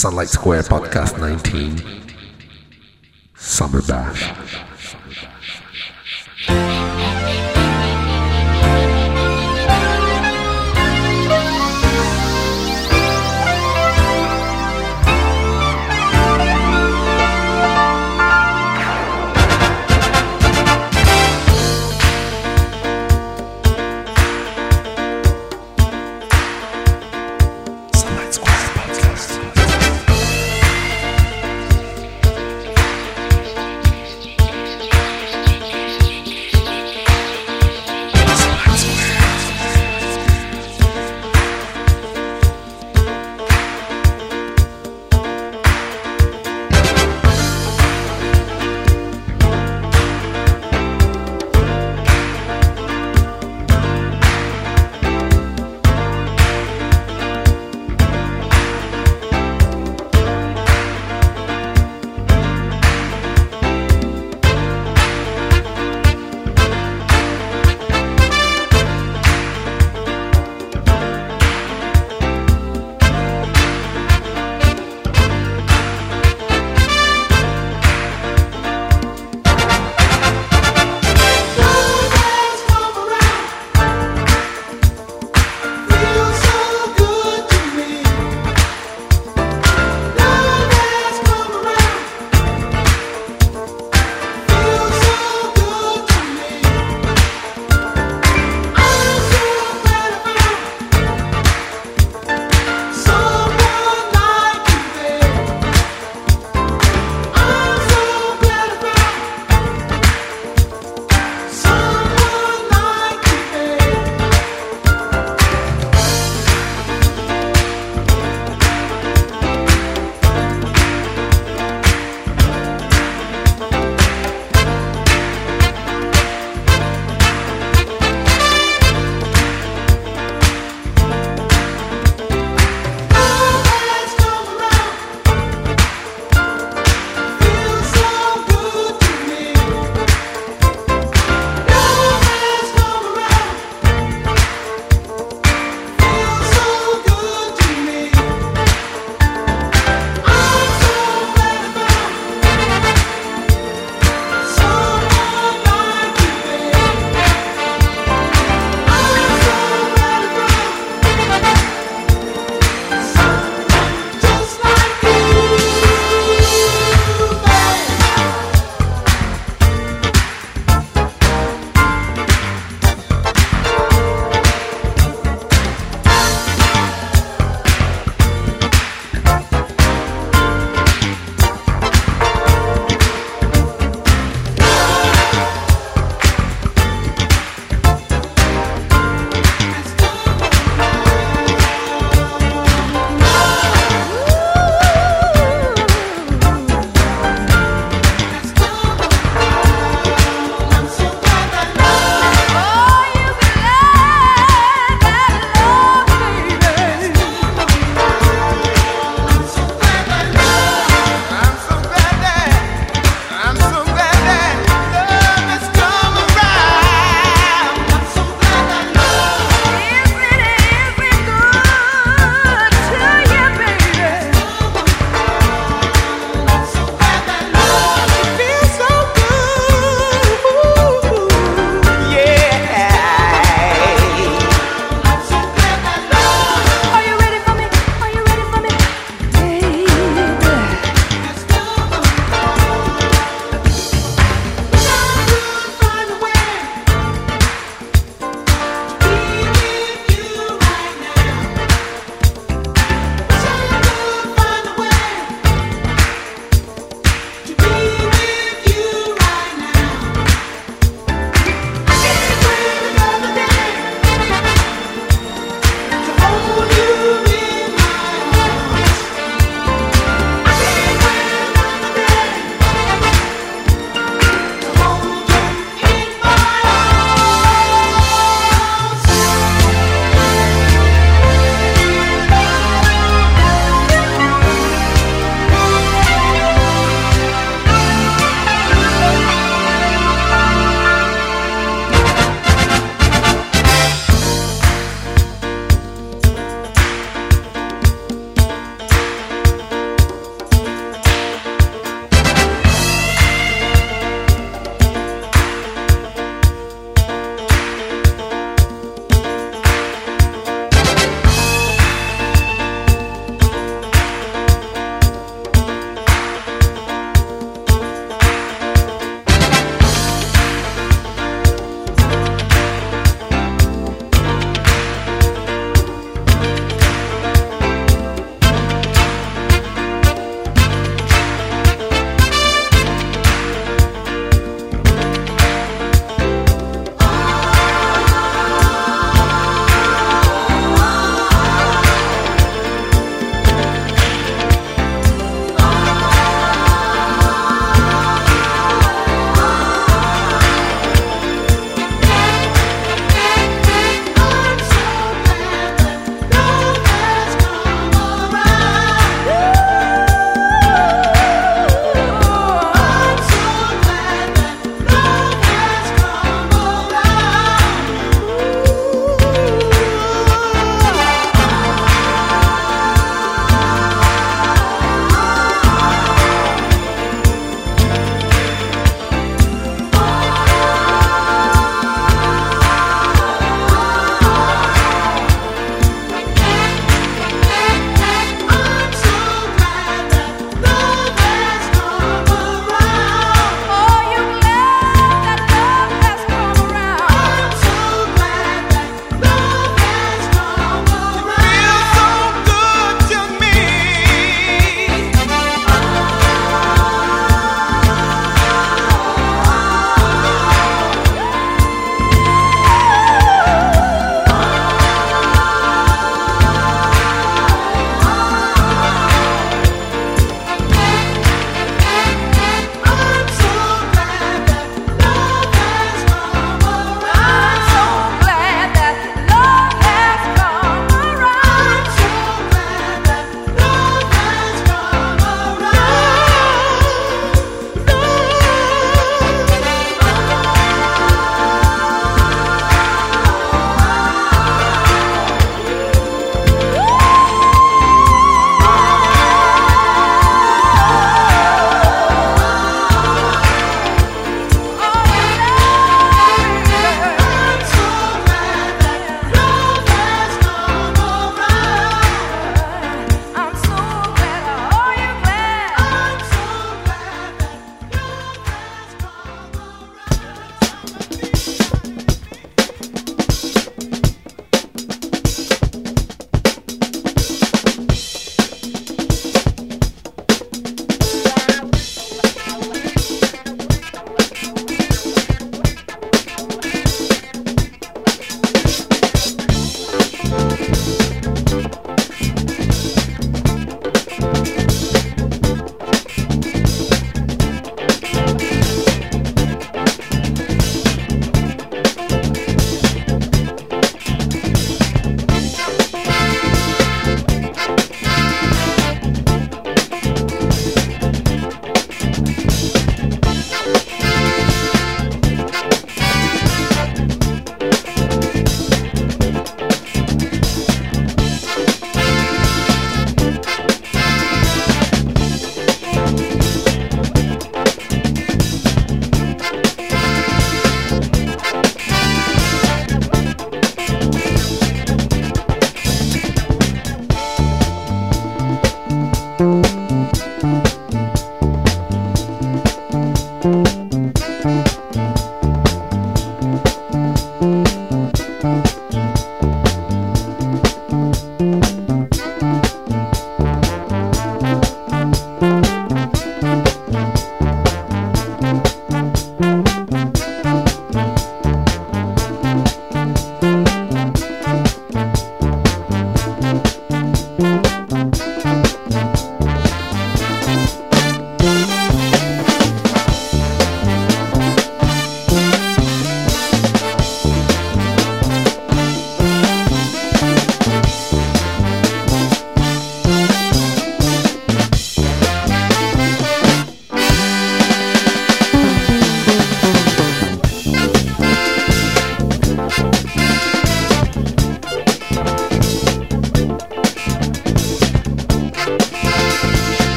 Sunlight Square Podcast 19 Summer Bash.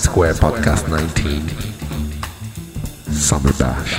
Square Podcast 19 Summer Bash.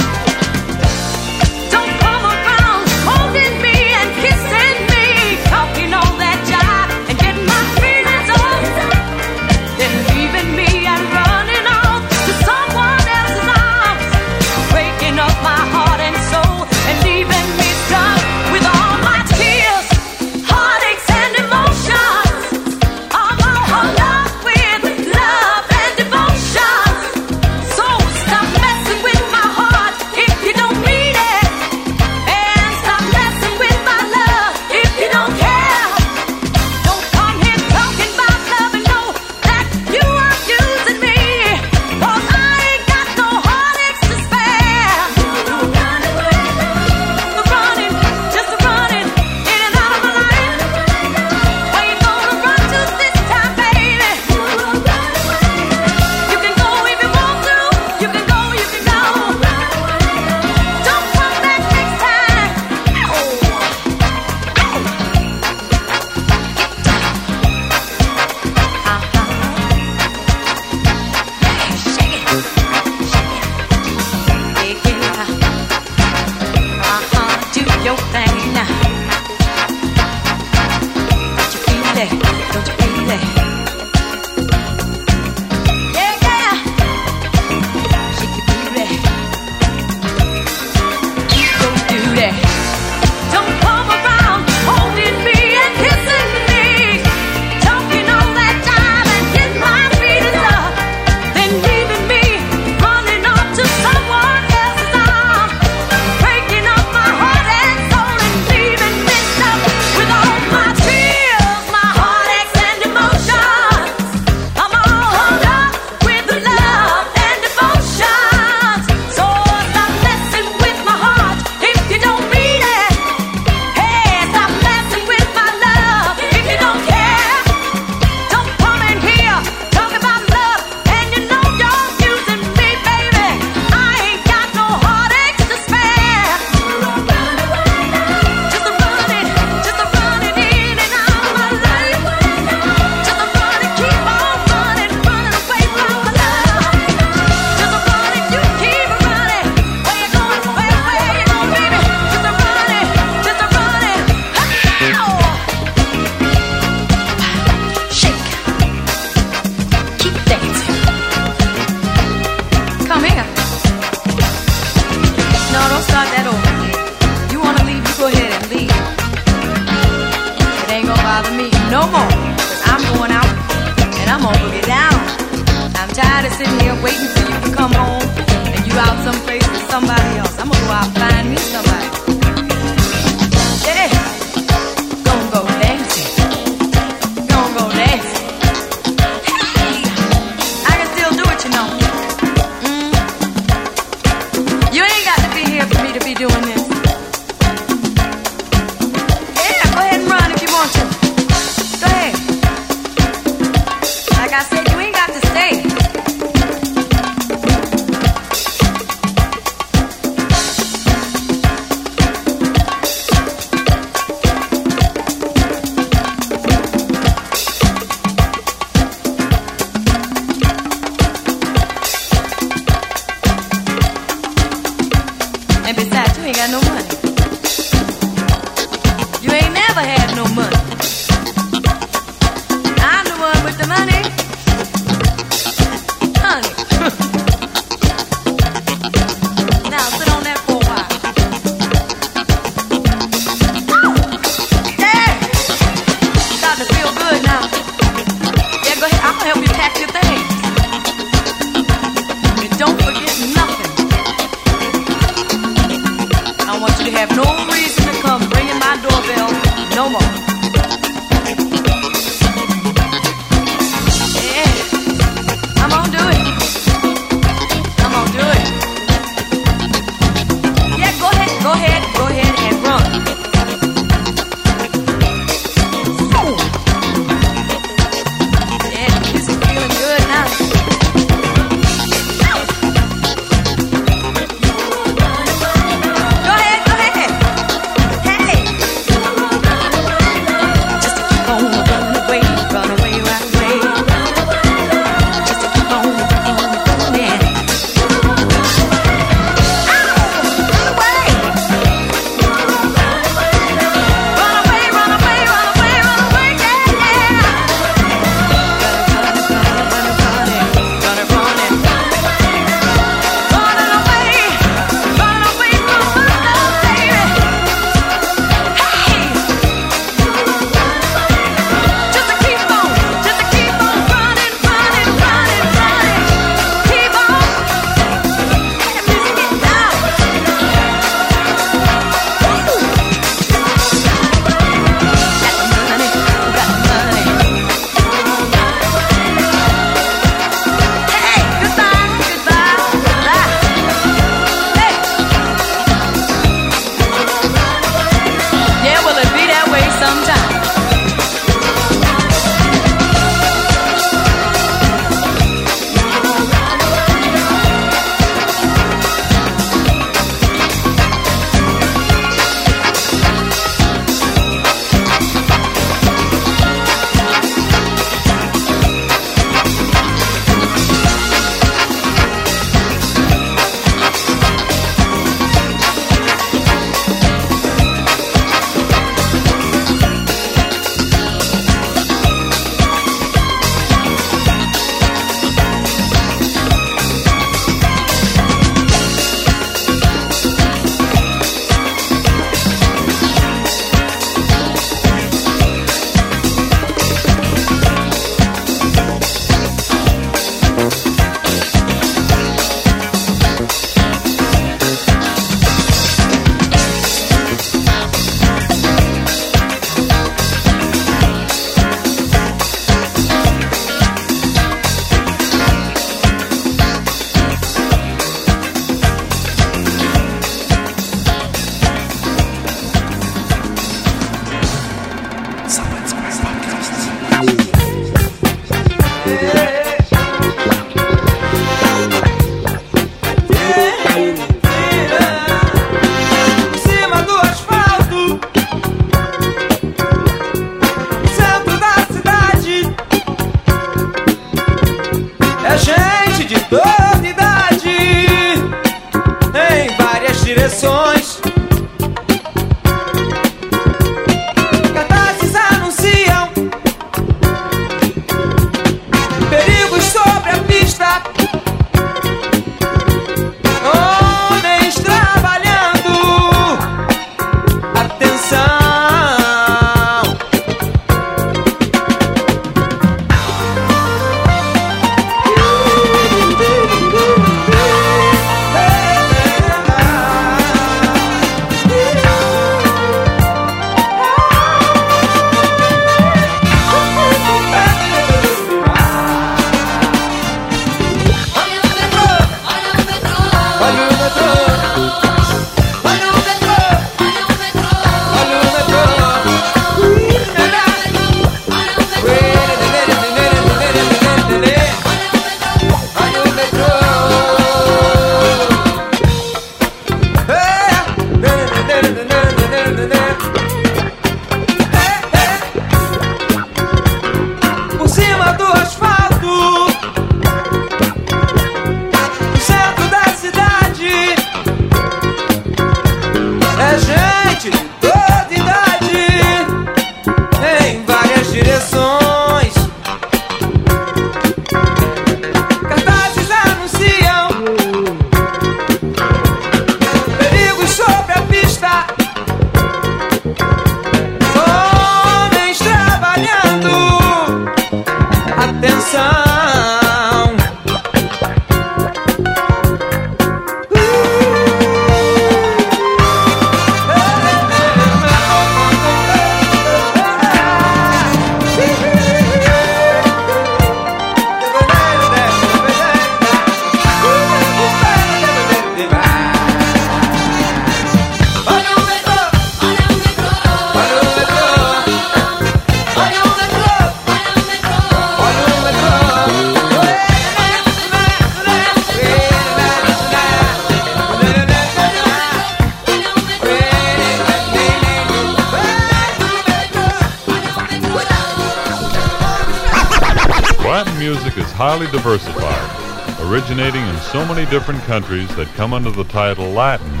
originating in so many different countries that come under the title Latin,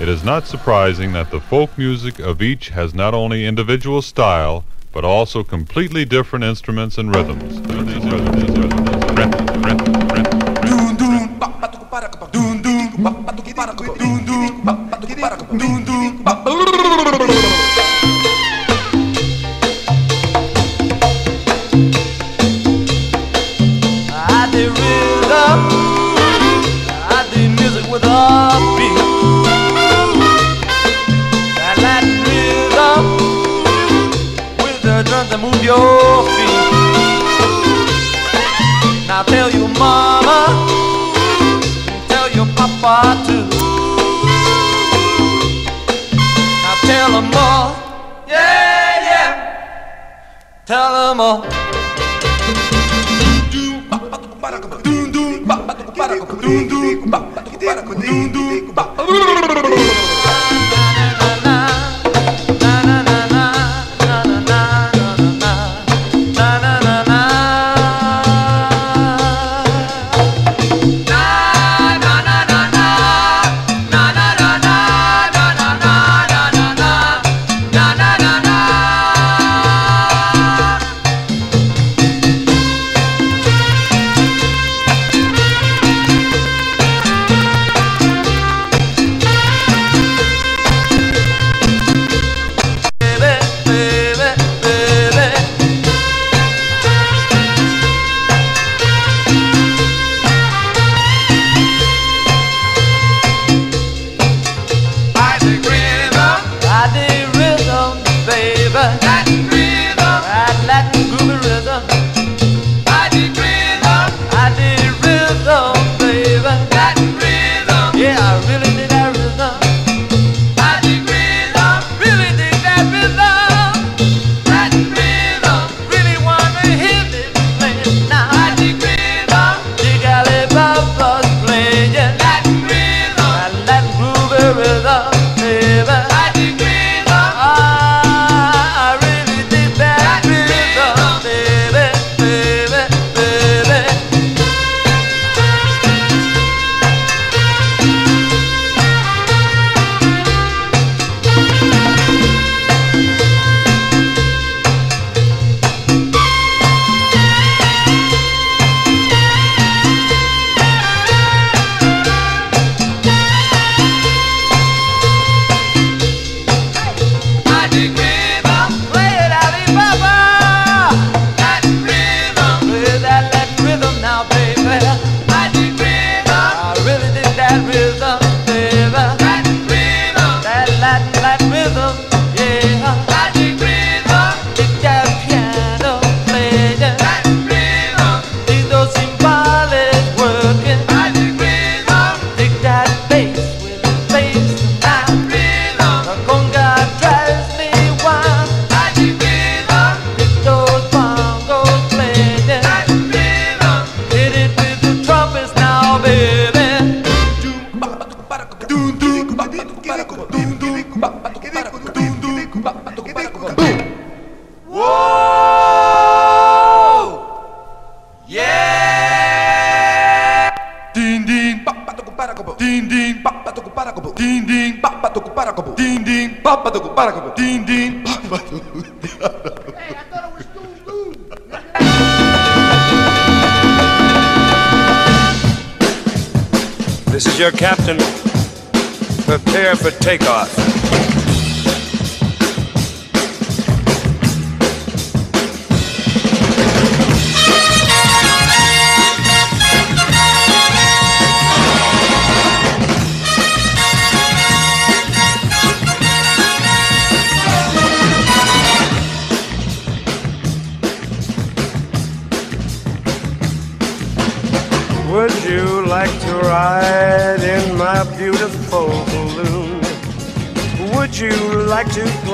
it is not surprising that the folk music of each has not only individual style, but also completely different instruments and rhythms.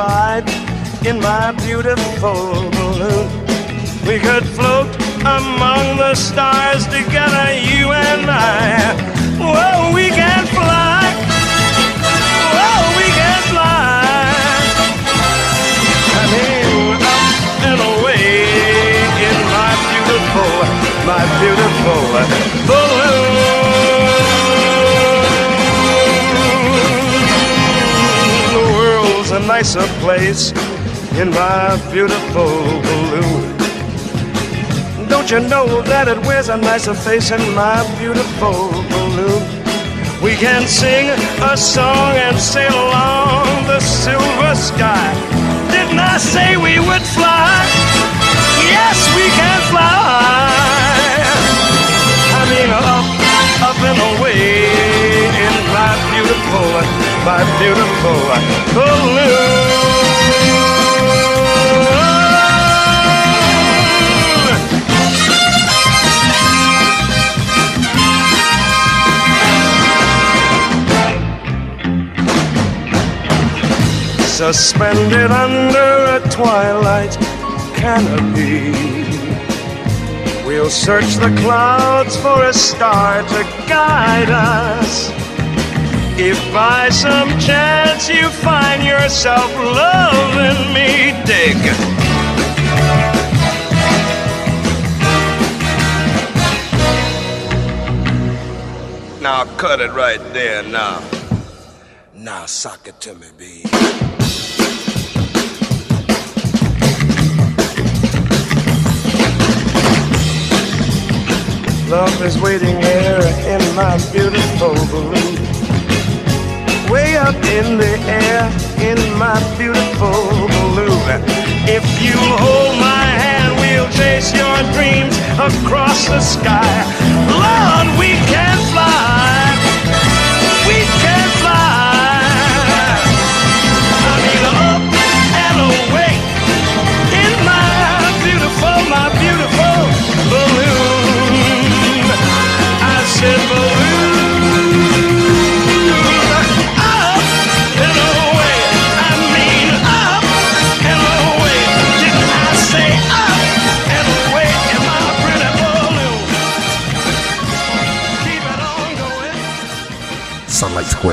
glide in my beautiful balloon. We could float among the stars together, you and I. Whoa, we can fly. Whoa, we can fly. I mean, up and away in my beautiful, my beautiful. A nicer place in my beautiful balloon. Don't you know that it wears a nicer face in my beautiful balloon? We can sing a song and sail along the silver sky. Didn't I say we would fly? Yes, we can fly. I mean, up, up and away in my beautiful, my beautiful balloon. Suspended under a twilight canopy. We'll search the clouds for a star to guide us. If by some chance you find yourself loving me, dig. Now cut it right there now. Now sock it to me, B. Love is waiting here in my beautiful balloon. Way up in the air in my beautiful balloon. If you hold my hand, we'll chase your dreams across the sky. Lord, we can fly.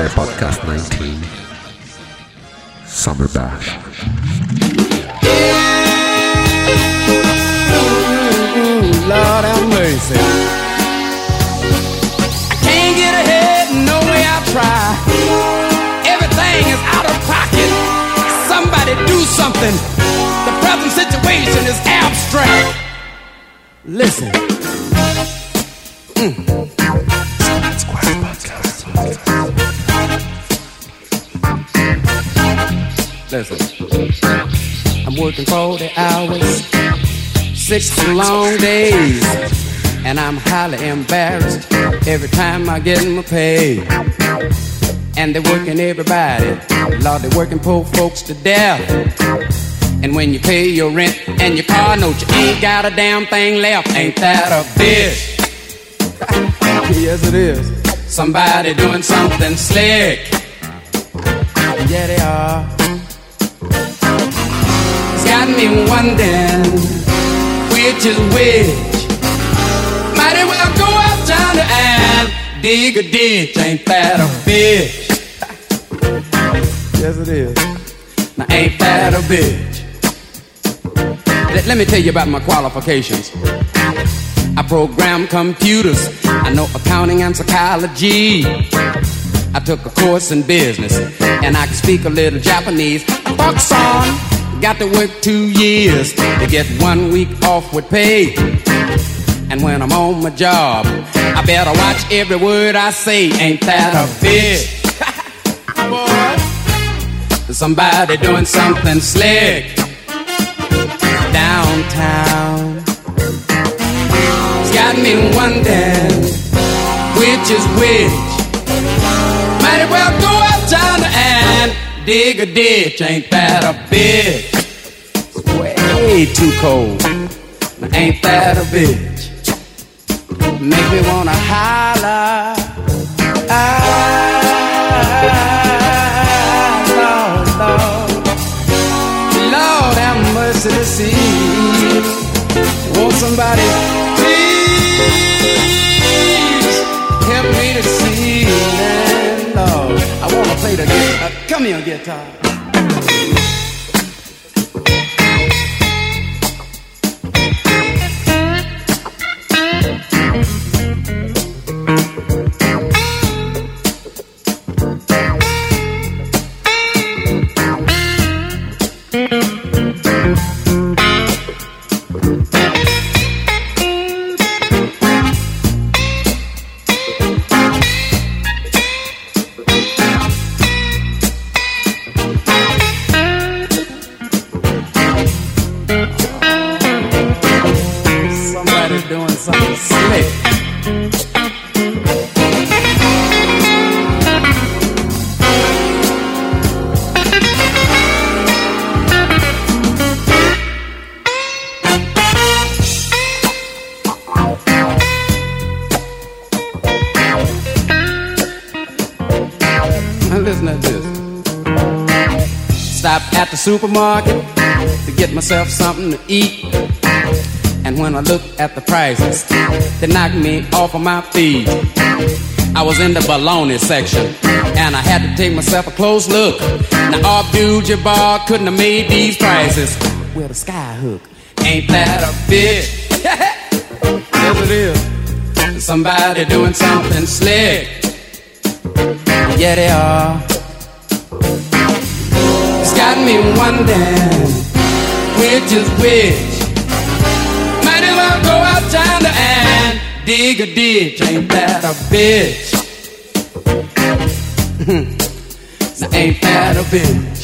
Sunlight Podcast 19 Summer Bash. Lord have mercy. I can't get ahead no way I try. Everything is out of pocket. Somebody do something. The present situation is abstract. Working 40 hours, six long days, and I'm highly embarrassed every time I get my pay. And they're working everybody, Lord, they're working poor folks to death. And when you pay your rent and your car note, you ain't got a damn thing left. Ain't that a bitch? yes, it is. Somebody doing something slick. Yeah, they are. Got me wondering which is which. Might as well go uptown and dig a ditch. Ain't that a bitch? yes, it is. Now, ain't that a bitch? Let, let me tell you about my qualifications. I program computers. I know accounting and psychology. I took a course in business and I can speak a little Japanese. Fuck on. Got to work two years to get one week off with pay. And when I'm on my job, I better watch every word I say. Ain't that a bitch? Boy. Somebody doing something slick downtown. It's got me wondering which is which. Might well dig a ditch. Ain't that a bitch? Way too cold. Ain't that a bitch? Make me wanna holler. Ah, Lord, Lord. Lord have mercy to see. Won't somebody please help me to see? And Lord, I wanna play the guitar. Come here, guitar. The supermarket to get myself something to eat. And when I look at the prices, they knock me off of my feet. I was in the baloney section, and I had to take myself a close look. Now, Abdul Jabbar couldn't have made these prices with a sky hook. Ain't that a bitch? yes, it is. Somebody doing something slick. Yeah, they are. Got me wondering which is which. Might as well go out yonder and dig a ditch. Ain't that a bitch? now, ain't that a bitch?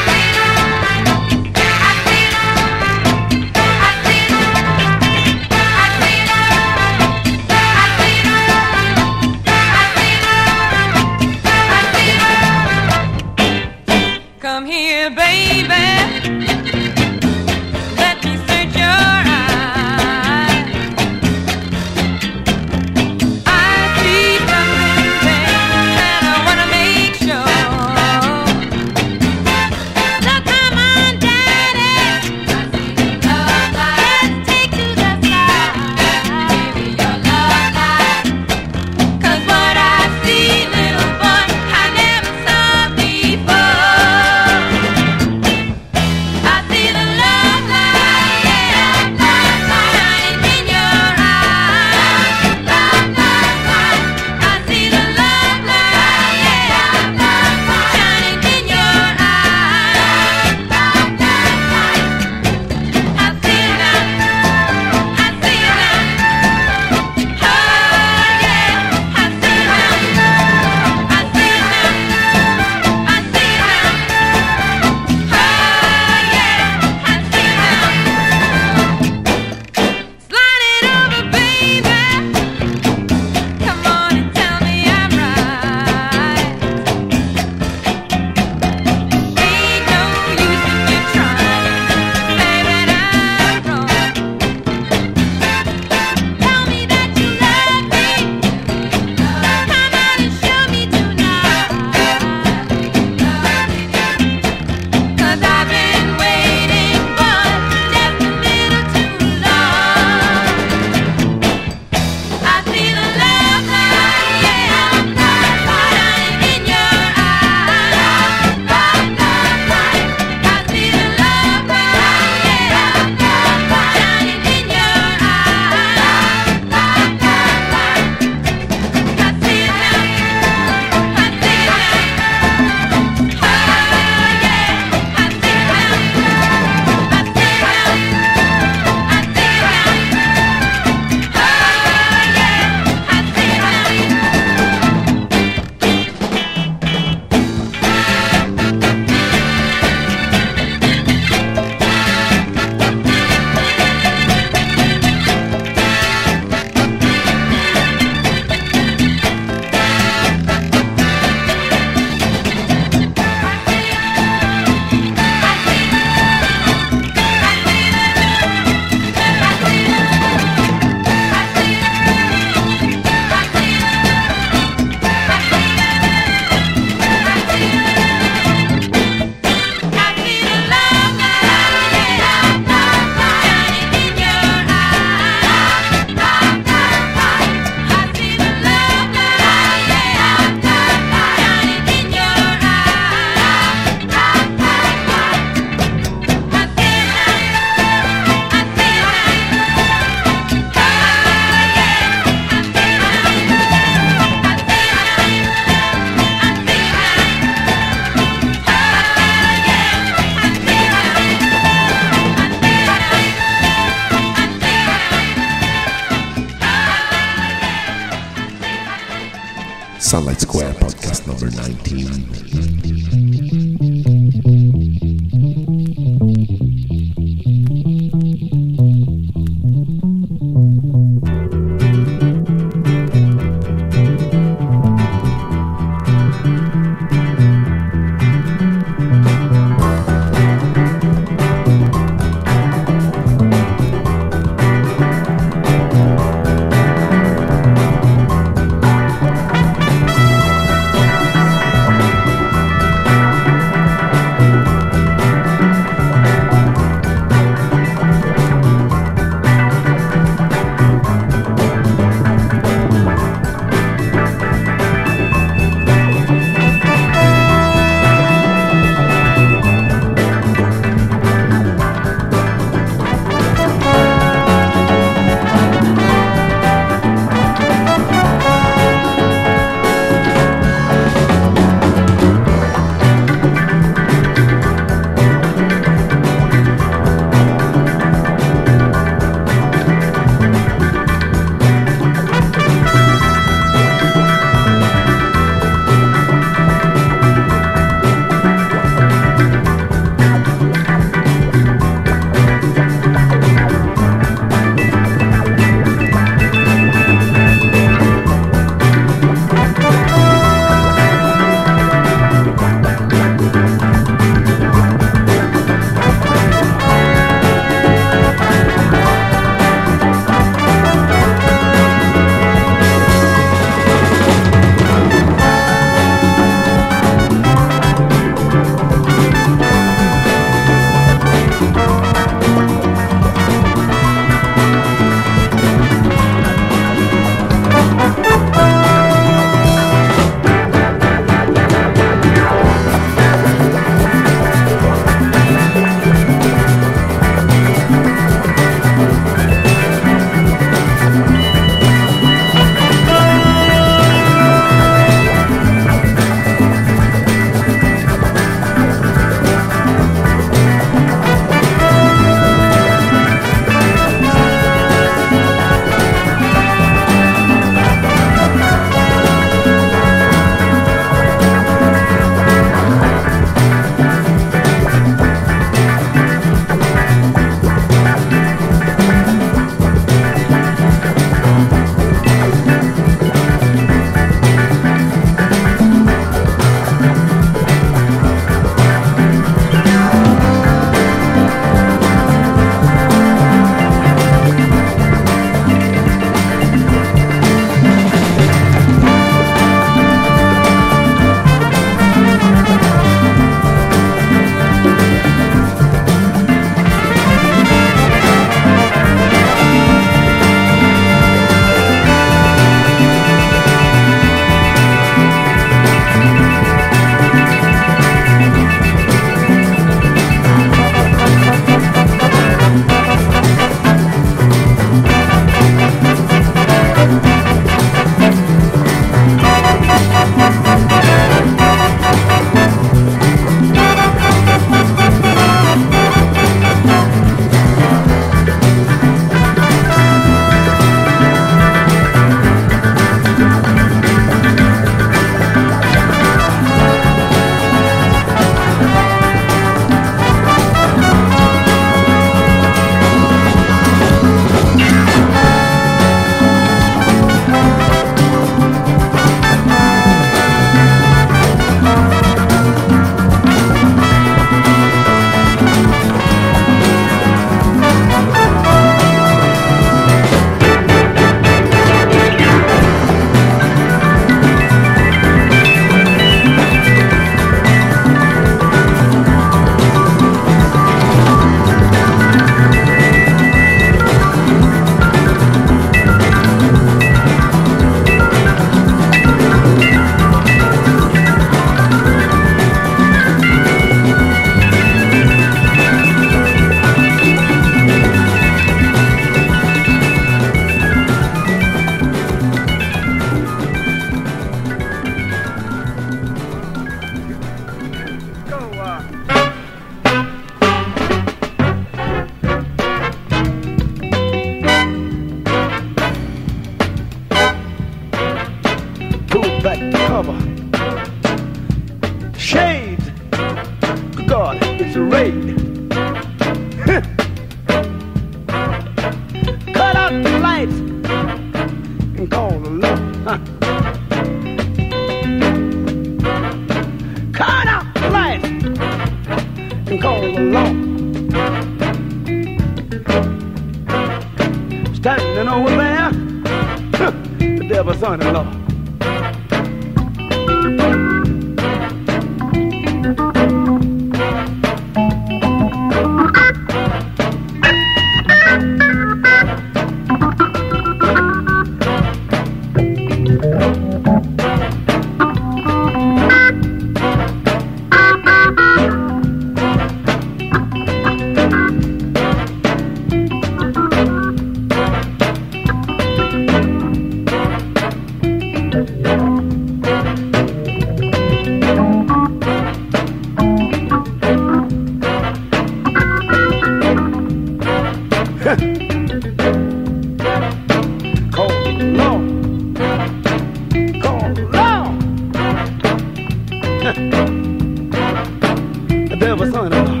Son-in-law.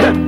Uh.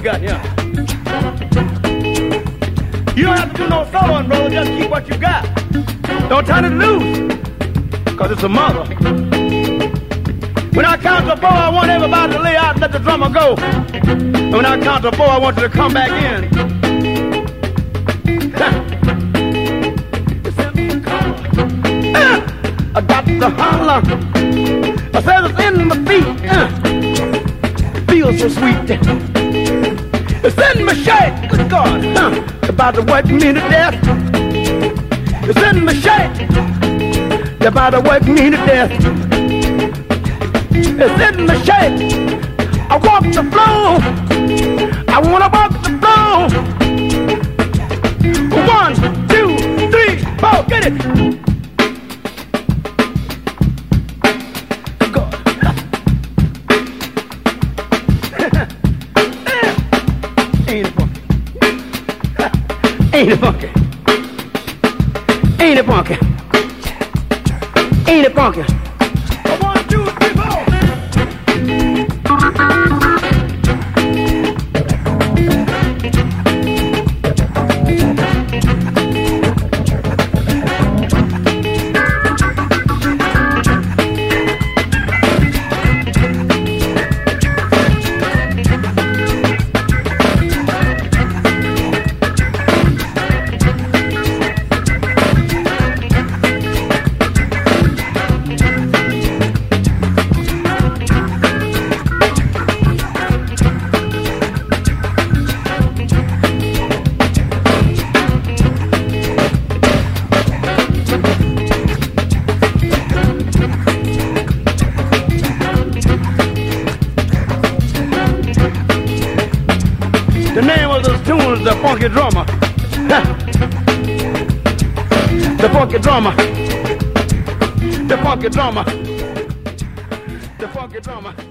Got here. You don't have to do no soloing, brother. Just keep what you got. Don't turn it loose, because it's a mother. When I count to four, I want everybody to lay out and let the drummer go. And when I count to four, I want you to come back in. Uh, I got to holler. I said it's in my feet. Uh, feels so sweet. It's in my shirt. Good God. Uh, about to wipe me to death. It's in my shape. You about to work me to death. It's in my shape. I walk the floor. The name of this tune is the Funky Drummer. the Funky Drummer. The Funky Drummer. The Funky Drummer.